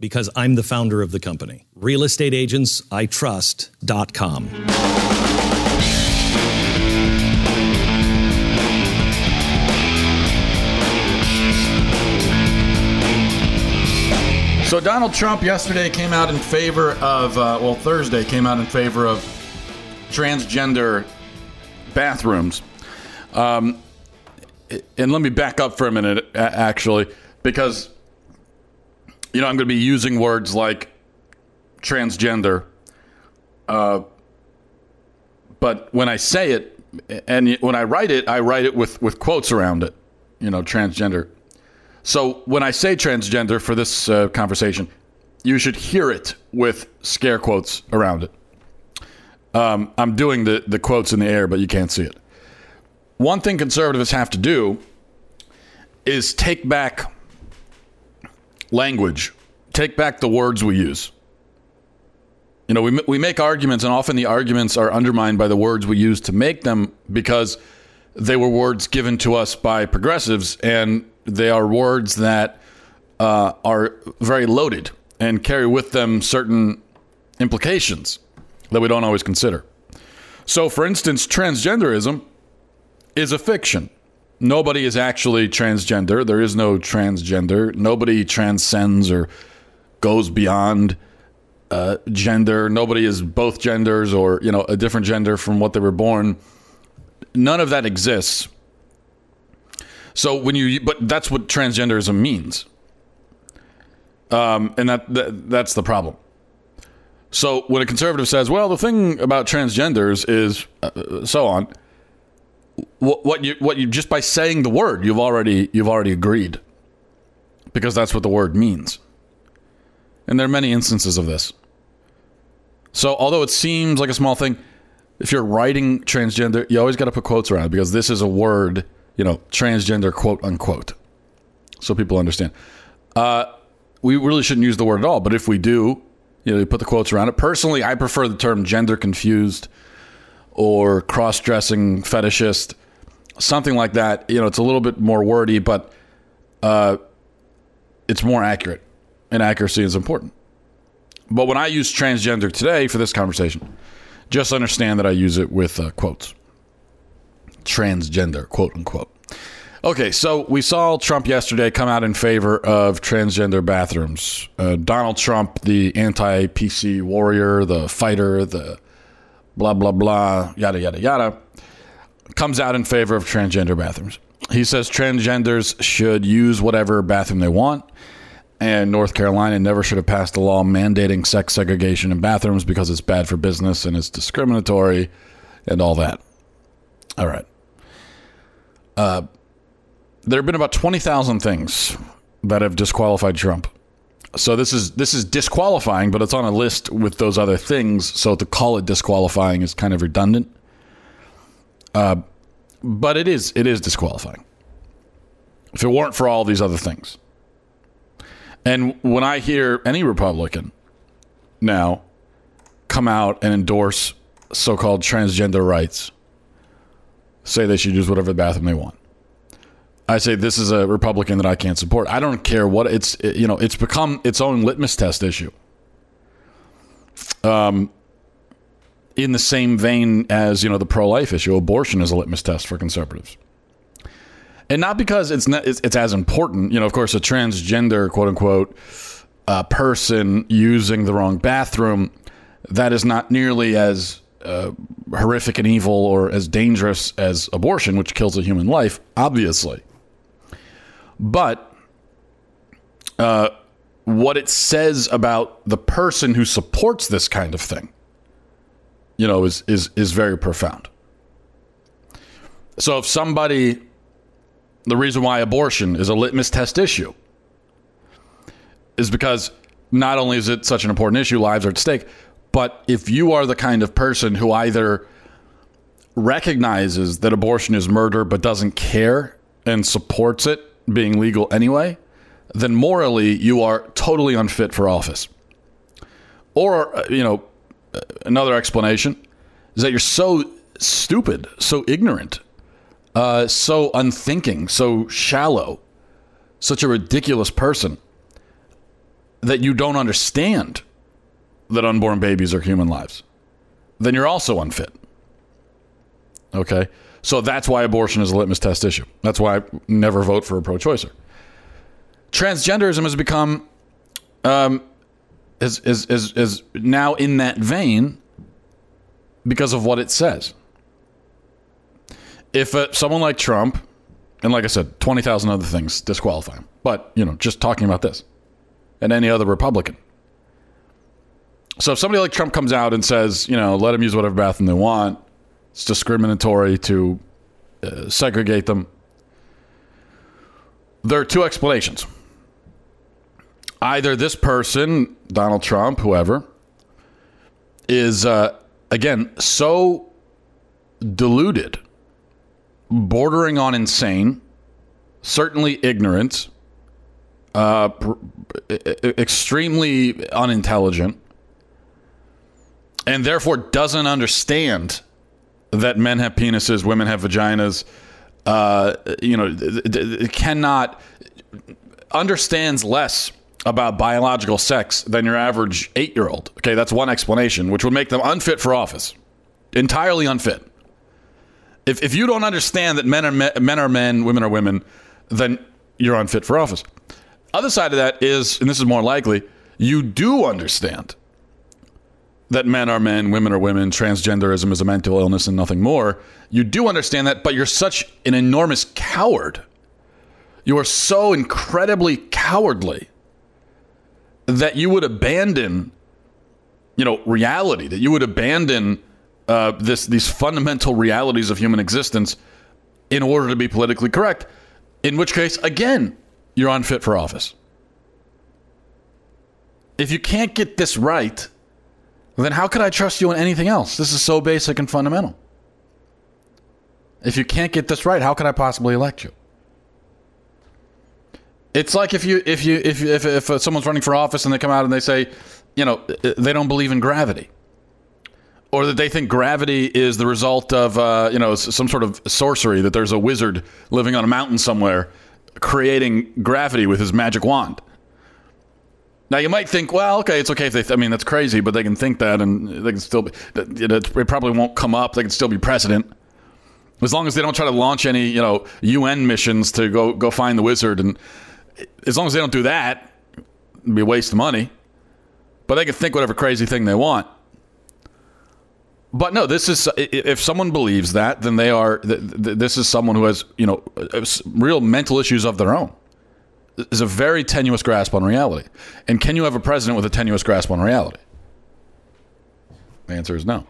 Because I'm the founder of the company. realestateagentsitrust.com. So Donald Trump yesterday came out in favor of, uh, well, Thursday came out in favor of transgender bathrooms. Um, and let me back up for a minute, actually, because, you know, I'm going to be using words like transgender. Uh, but when I say it, and when I write it, I write it with, with quotes around it, you know, transgender. So when I say transgender for this uh, conversation, you should hear it with scare quotes around it. Um, I'm doing the, the quotes in the air, but you can't see it. One thing conservatives have to do is take back language, take back the words we use. You know, we, we make arguments, and often the arguments are undermined by the words we use to make them because they were words given to us by progressives, and they are words that uh, are very loaded and carry with them certain implications that we don't always consider. So, for instance, transgenderism is a fiction. Nobody is actually transgender. There is no transgender. Nobody transcends or goes beyond uh, gender. Nobody is both genders or you know a different gender from what they were born. None of that exists. So when you, but that's what transgenderism means, um, and that, that that's the problem. So when a conservative says, "Well, the thing about transgenders is uh, so on," what, what you what you just by saying the word, you've already you've already agreed, because that's what the word means. And there are many instances of this. So although it seems like a small thing, if you're writing transgender, you always got to put quotes around it because this is a word you know, transgender, quote unquote, so people understand. Uh, we really shouldn't use the word at all, but if we do, you know, you put the quotes around it. Personally, I prefer the term gender confused or cross dressing fetishist, something like that. You know, it's a little bit more wordy, but uh, it's more accurate, and accuracy is important. But when I use transgender today for this conversation, just understand that I use it with uh, quotes transgender, quote unquote. Okay, so we saw Trump yesterday come out in favor of transgender bathrooms. Uh, Donald Trump, the anti PC warrior, the fighter, the blah, blah, blah, yada, yada, yada, comes out in favor of transgender bathrooms. He says transgenders should use whatever bathroom they want, and North Carolina never should have passed a law mandating sex segregation in bathrooms because it's bad for business and it's discriminatory and all that. All right. Uh, there have been about twenty thousand things that have disqualified Trump. So this is this is disqualifying, but it's on a list with those other things. So to call it disqualifying is kind of redundant. Uh, but it is it is disqualifying. If it weren't for all these other things, and when I hear any Republican now come out and endorse so-called transgender rights say they should use whatever bathroom they want. I say this is a Republican that I can't support. I don't care what it's you know it's become its own litmus test issue. Um, in the same vein as you know the pro-life issue, abortion is a litmus test for conservatives, and not because it's not it's, it's as important. You know, of course, a transgender quote unquote uh, person using the wrong bathroom that is not nearly as uh, horrific and evil or as dangerous as abortion, which kills a human life, obviously. But uh, what it says about the person who supports this kind of thing, you know, is is is very profound. So if somebody, the reason why abortion is a litmus test issue is because not only is it such an important issue, lives are at stake, but if you are the kind of person who either recognizes that abortion is murder but doesn't care and supports it being legal anyway, then morally you are totally unfit for office. Or, uh, you know, another explanation is that you're so stupid, so ignorant, uh, so unthinking, so shallow, such a ridiculous person that you don't understand that unborn babies are human lives, then you're also unfit. Okay? So that's why abortion is a litmus test issue. That's why I never vote for a pro choicer. Transgenderism has become, um, is, is, is, is now in that vein because of what it says. If uh, someone like Trump, and like I said, 20,000 other things disqualify him, but, you know, just talking about this, and any other Republican. So if somebody like Trump comes out and says, you know, let them use whatever bathroom they want, it's discriminatory to uh, segregate them. There are two explanations. Either this person, Donald Trump, whoever, is, uh, again, so deluded, bordering on insane, certainly ignorant, uh, pr- extremely unintelligent, and therefore doesn't understand that men have penises, women have vaginas. Uh, you know, cannot understands less about biological sex than your average eight year old. Okay, that's one explanation, which would make them unfit for office, entirely unfit. If, if you don't understand that men are men, men are men, women are women, then you're unfit for office. Other side of that is, and this is more likely, you do understand that men are men, women are women, transgenderism is a mental illness and nothing more. You do understand that, but you're such an enormous coward. You are so incredibly cowardly that you would abandon, you know, reality, that you would abandon uh, this these fundamental realities of human existence in order to be politically correct. In which case, again, you're unfit for office. If you can't get this right, then how could I trust you on anything else? This is so basic and fundamental. If you can't get this right, how could I possibly elect you? It's like if you if you if if if someone's running for office and they come out and they say, you know, they don't believe in gravity, or that they think gravity is the result of uh, you know some sort of sorcery that there's a wizard living on a mountain somewhere creating gravity with his magic wand. Now you might think, well, okay, it's okay if they. Th- I mean, that's crazy, but they can think that, and they can still be. It probably won't come up. They can still be president, as long as they don't try to launch any, you know, UN missions to go go find the wizard, and as long as they don't do that, it'd be a waste of money. But they can think whatever crazy thing they want. But no, this is if someone believes that, then they are. This is someone who has, you know, uh, real mental issues of their own is a very tenuous grasp on reality. And can you have a president with a tenuous grasp on reality? The answer is no.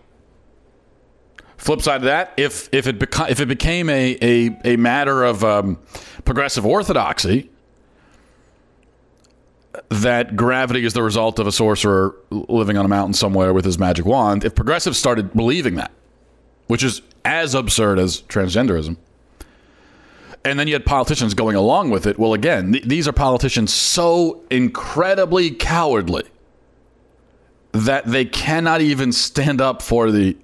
Flip side of that, if if it beca- if it became a a, a matter of um, progressive orthodoxy, that gravity is the result of a sorcerer living on a mountain somewhere with his magic wand, if progressives started believing that, which is as absurd as transgenderism, and then you had politicians going along with it. Well, again, th- these are politicians so incredibly cowardly that they cannot even stand up for the.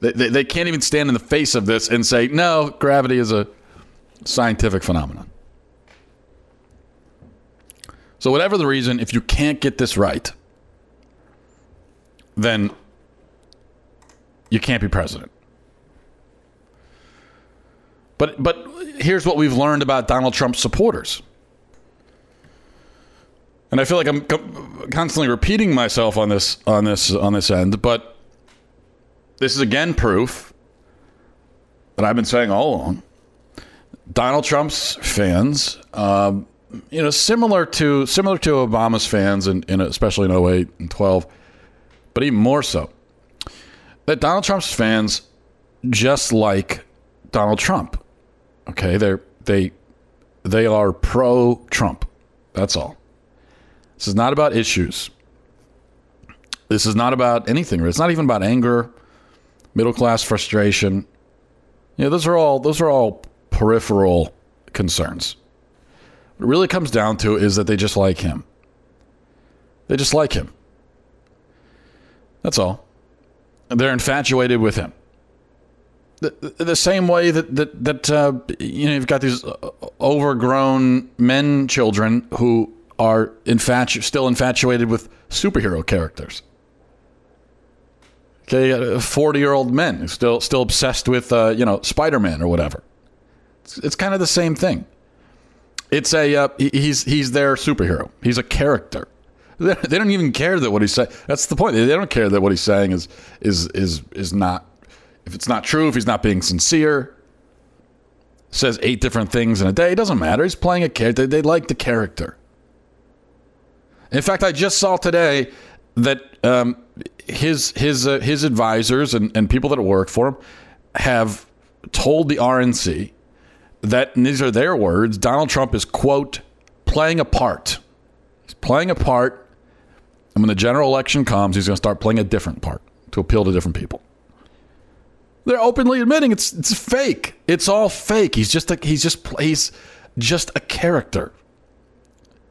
They, they, they can't even stand in the face of this and say, no, gravity is a scientific phenomenon. So, whatever the reason, if you can't get this right, then you can't be president. But but here's what we've learned about Donald Trump's supporters. And I feel like I'm constantly repeating myself on this on this on this end, but this is again proof that I've been saying all along. Donald Trump's fans, um, you know, similar to similar to Obama's fans, in, in, especially in 08 and 12, but even more so, that Donald Trump's fans just like Donald Trump. Okay, they're they they are pro Trump. That's all. This is not about issues. This is not about anything. It's not even about anger, middle class frustration. Yeah, those are all those are all peripheral concerns. What really comes down to is that they just like him. They just like him. That's all. They're infatuated with him. The, the same way that that that uh, you know you've got these uh, overgrown men children who are infatu- still infatuated with superhero characters. Okay, forty-year-old men who still still obsessed with uh, you know Spider-Man or whatever. It's, it's kind of the same thing. It's a uh, he's he's their superhero. He's a character. They, don't even care that what he's saying. That's the point. They don't care that what he's saying is is is is not if it's not true. If he's not being sincere, says eight different things in a day. It doesn't matter. He's playing a character. They, like the character. In fact, I just saw today that um, his his uh, his advisors and, and people that work for him have told the RNC that and these are their words Donald Trump is quote playing a part. He's playing a part and when the general election comes, he's going to start playing a different part to appeal to different people. They're openly admitting it's it's fake. It's all fake. He's just a, he's just he's just a character.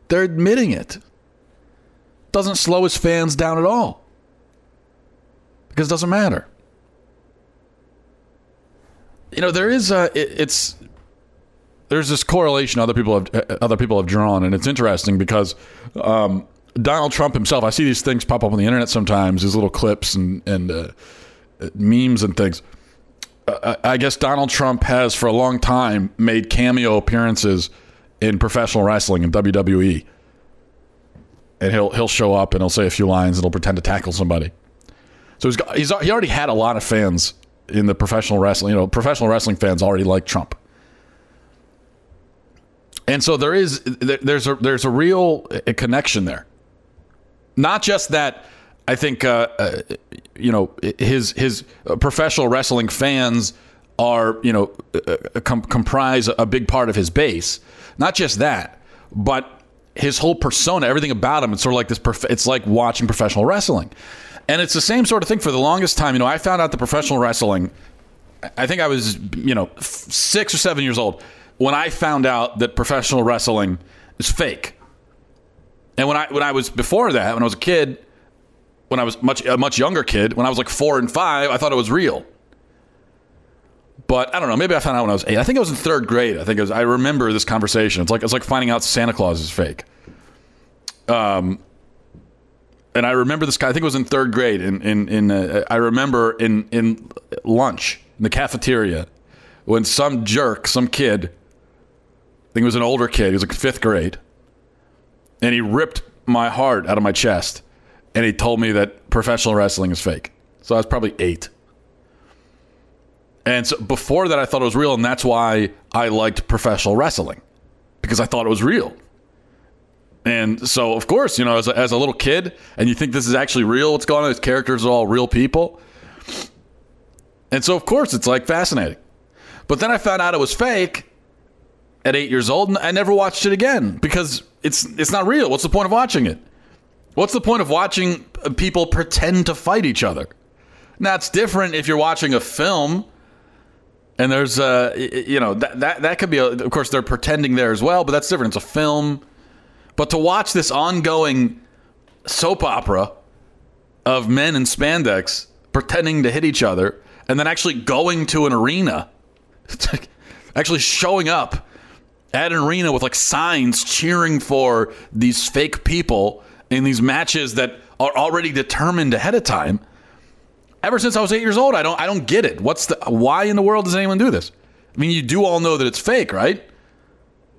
They're admitting it. Doesn't slow his fans down at all. Because it doesn't matter. You know, there is a it, it's there's this correlation other people have other people have drawn and it's interesting because um, Donald Trump himself, I see these things pop up on the internet sometimes, these little clips and, and uh, memes and things. I guess Donald Trump has for a long time made cameo appearances in professional wrestling and WWE. And he'll he'll show up and he'll say a few lines and he'll pretend to tackle somebody. So he's got, he's he already had a lot of fans in the professional wrestling. You know, professional wrestling fans already like Trump. And so there is there's a there's a real connection there not just that. I think uh, uh, you know his his professional wrestling fans are you know uh, uh, com- comprise a big part of his base. Not just that, but his whole persona, everything about him. It's sort of like this. Prof- it's like watching professional wrestling, and it's the same sort of thing. For the longest time, you know, I found out the professional wrestling. I think I was you know six or seven years old when I found out that professional wrestling is fake. And when I when I was before that, when I was a kid, when I was much a much younger kid, when I was like four and five, I thought it was real. But I don't know. Maybe I found out when I was eight. I think it was in third grade. I think it was. I remember this conversation. It's like it's like finding out Santa Claus is fake. Um, and I remember this guy. I think it was in third grade. In in in uh, I remember in in lunch in the cafeteria when some jerk, some kid, I think it was an older kid. He was like fifth grade and he ripped my heart out of my chest and he told me that professional wrestling is fake. So I was probably eight. And so before that, I thought it was real, and that's why I liked professional wrestling because I thought it was real. And so, of course, you know, as a, as a little kid, and you think this is actually real, what's going on? These characters are all real people. And so, of course, it's like fascinating. But then I found out it was fake, at eight years old, and I never watched it again because it's it's not real. What's the point of watching it? What's the point of watching people pretend to fight each other? Now it's different if you're watching a film, and there's uh you know that that that could be a, of course they're pretending there as well, but that's different. It's a film, but to watch this ongoing soap opera of men in spandex pretending to hit each other and then actually going to an arena, actually showing up at an arena with like signs cheering for these fake people in these matches that are already determined ahead of time. Ever since I was eight years old, I don't I don't get it. What's the why in the world does anyone do this? I mean, you do all know that it's fake, right?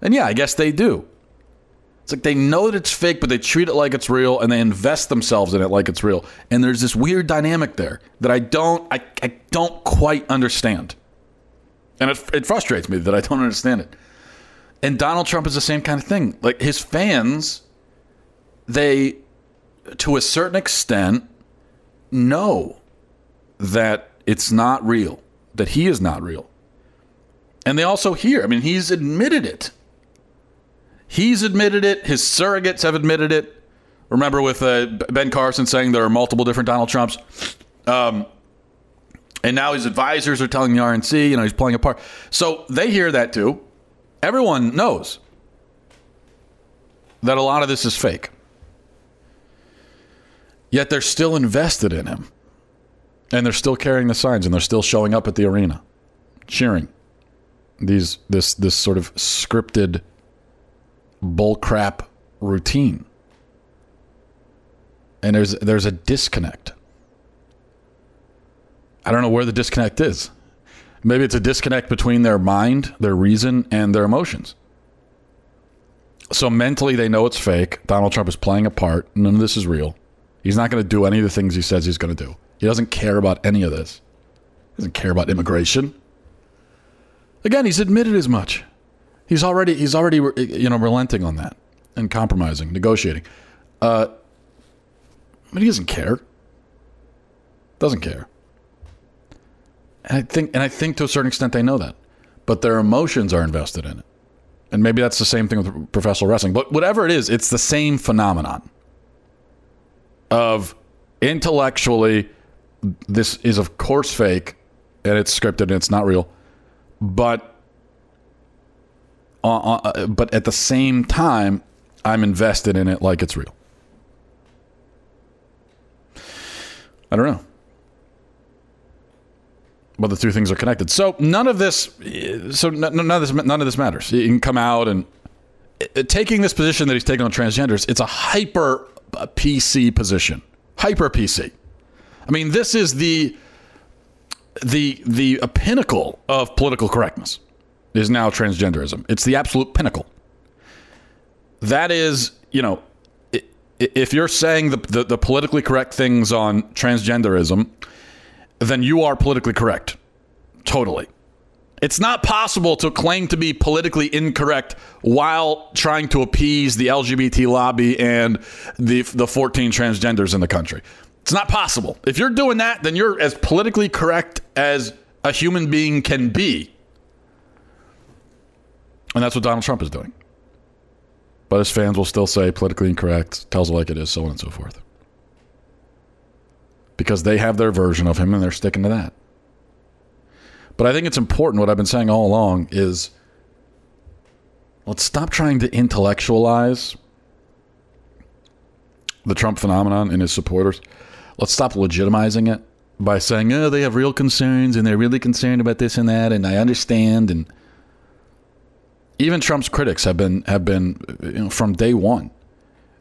And yeah, I guess they do. It's like they know that it's fake, but they treat it like it's real and they invest themselves in it like it's real. And there's this weird dynamic there that I don't I, I don't quite understand. And it, it frustrates me that I don't understand it. And Donald Trump is the same kind of thing. Like his fans, they, to a certain extent, know that it's not real, that he is not real. And they also hear, I mean, he's admitted it. He's admitted it. His surrogates have admitted it. Remember with uh, Ben Carson saying there are multiple different Donald Trumps? Um, and now his advisors are telling the RNC, you know, he's playing a part. So they hear that too. Everyone knows that a lot of this is fake. Yet they're still invested in him. And they're still carrying the signs and they're still showing up at the arena, cheering. These this this sort of scripted bullcrap routine. And there's there's a disconnect. I don't know where the disconnect is. Maybe it's a disconnect between their mind, their reason, and their emotions. So mentally, they know it's fake. Donald Trump is playing a part. None of this is real. He's not going to do any of the things he says he's going to do. He doesn't care about any of this. He doesn't care about immigration. Again, he's admitted as much. He's already he's already you know relenting on that and compromising, negotiating. Uh, but he doesn't care. Doesn't care. And I think and I think to a certain extent they know that, but their emotions are invested in it. And maybe that's the same thing with professional wrestling. But whatever it is, it's the same phenomenon of intellectually, this is of course fake and it's scripted and it's not real. But uh, uh, but at the same time, I'm invested in it like it's real. I don't know. But the two things are connected. So none of this, so none of this, none of this matters. You can come out and uh, taking this position that he's taking on transgenders. It's a hyper PC position, hyper PC. I mean, this is the the the pinnacle of political correctness is now transgenderism. It's the absolute pinnacle. That is, you know, if you're saying the, the, the politically correct things on transgenderism, then you are politically correct. Totally. It's not possible to claim to be politically incorrect while trying to appease the LGBT lobby and the the 14 transgenders in the country. It's not possible. If you're doing that, then you're as politically correct as a human being can be. And that's what Donald Trump is doing. But his fans will still say politically incorrect, tells it like it is, so on and so forth. Because they have their version of him and they're sticking to that. But I think it's important what I've been saying all along is let's stop trying to intellectualize the Trump phenomenon and his supporters. Let's stop legitimizing it by saying, oh, they have real concerns and they're really concerned about this and that, and I understand. And even Trump's critics have been have been you know, from day one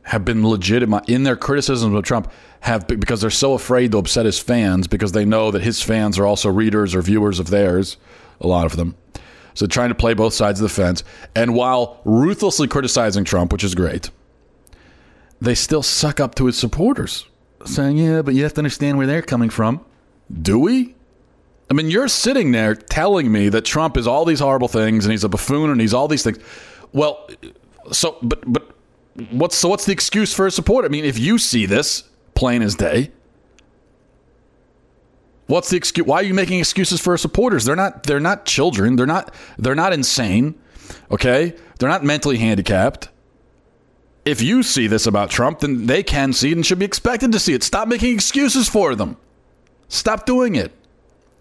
have been legitimate in their criticisms of Trump have because they're so afraid to upset his fans because they know that his fans are also readers or viewers of theirs, a lot of them. So trying to play both sides of the fence, and while ruthlessly criticizing Trump, which is great, they still suck up to his supporters, saying, "Yeah, but you have to understand where they're coming from." Do we? I mean, you're sitting there telling me that Trump is all these horrible things and he's a buffoon and he's all these things. Well, so but but what's so what's the excuse for his support? I mean, if you see this plain as day, what's the excuse? Why are you making excuses for supporters? They're not they're not children. They're not they're not insane. Okay, they're not mentally handicapped. If you see this about Trump, then they can see it and should be expected to see it. Stop making excuses for them. Stop doing it.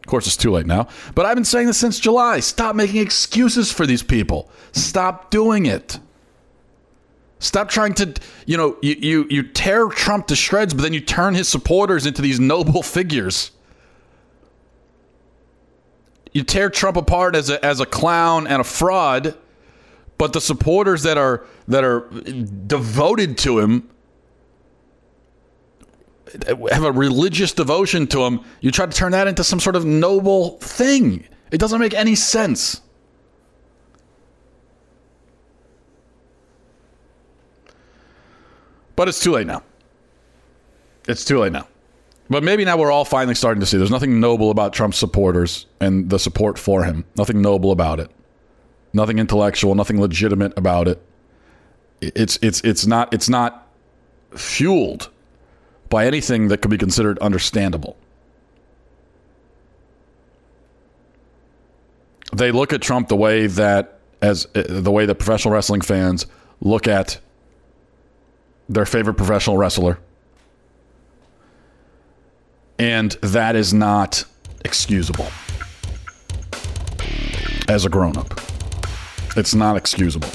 Of course, it's too late now, but I've been saying this since July. Stop making excuses for these people. Stop doing it. Stop trying to, you know, you, you, you tear Trump to shreds, but then you turn his supporters into these noble figures. You tear Trump apart as a, as a clown and a fraud, but the supporters that are that are devoted to him have a religious devotion to him, you try to turn that into some sort of noble thing. It doesn't make any sense. But it's too late now. It's too late now. But maybe now we're all finally starting to see there's nothing noble about Trump's supporters and the support for him. Nothing noble about it. Nothing intellectual, nothing legitimate about it. It's it's it's not it's not fueled by anything that could be considered understandable. They look at Trump the way that as uh, the way that professional wrestling fans look at their favorite professional wrestler. And that is not excusable as a grown up. It's not excusable.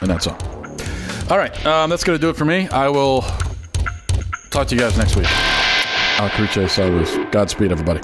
And that's all. All right, um, that's going to do it for me. I will talk to you guys next week. Al Cruce. Godspeed, everybody.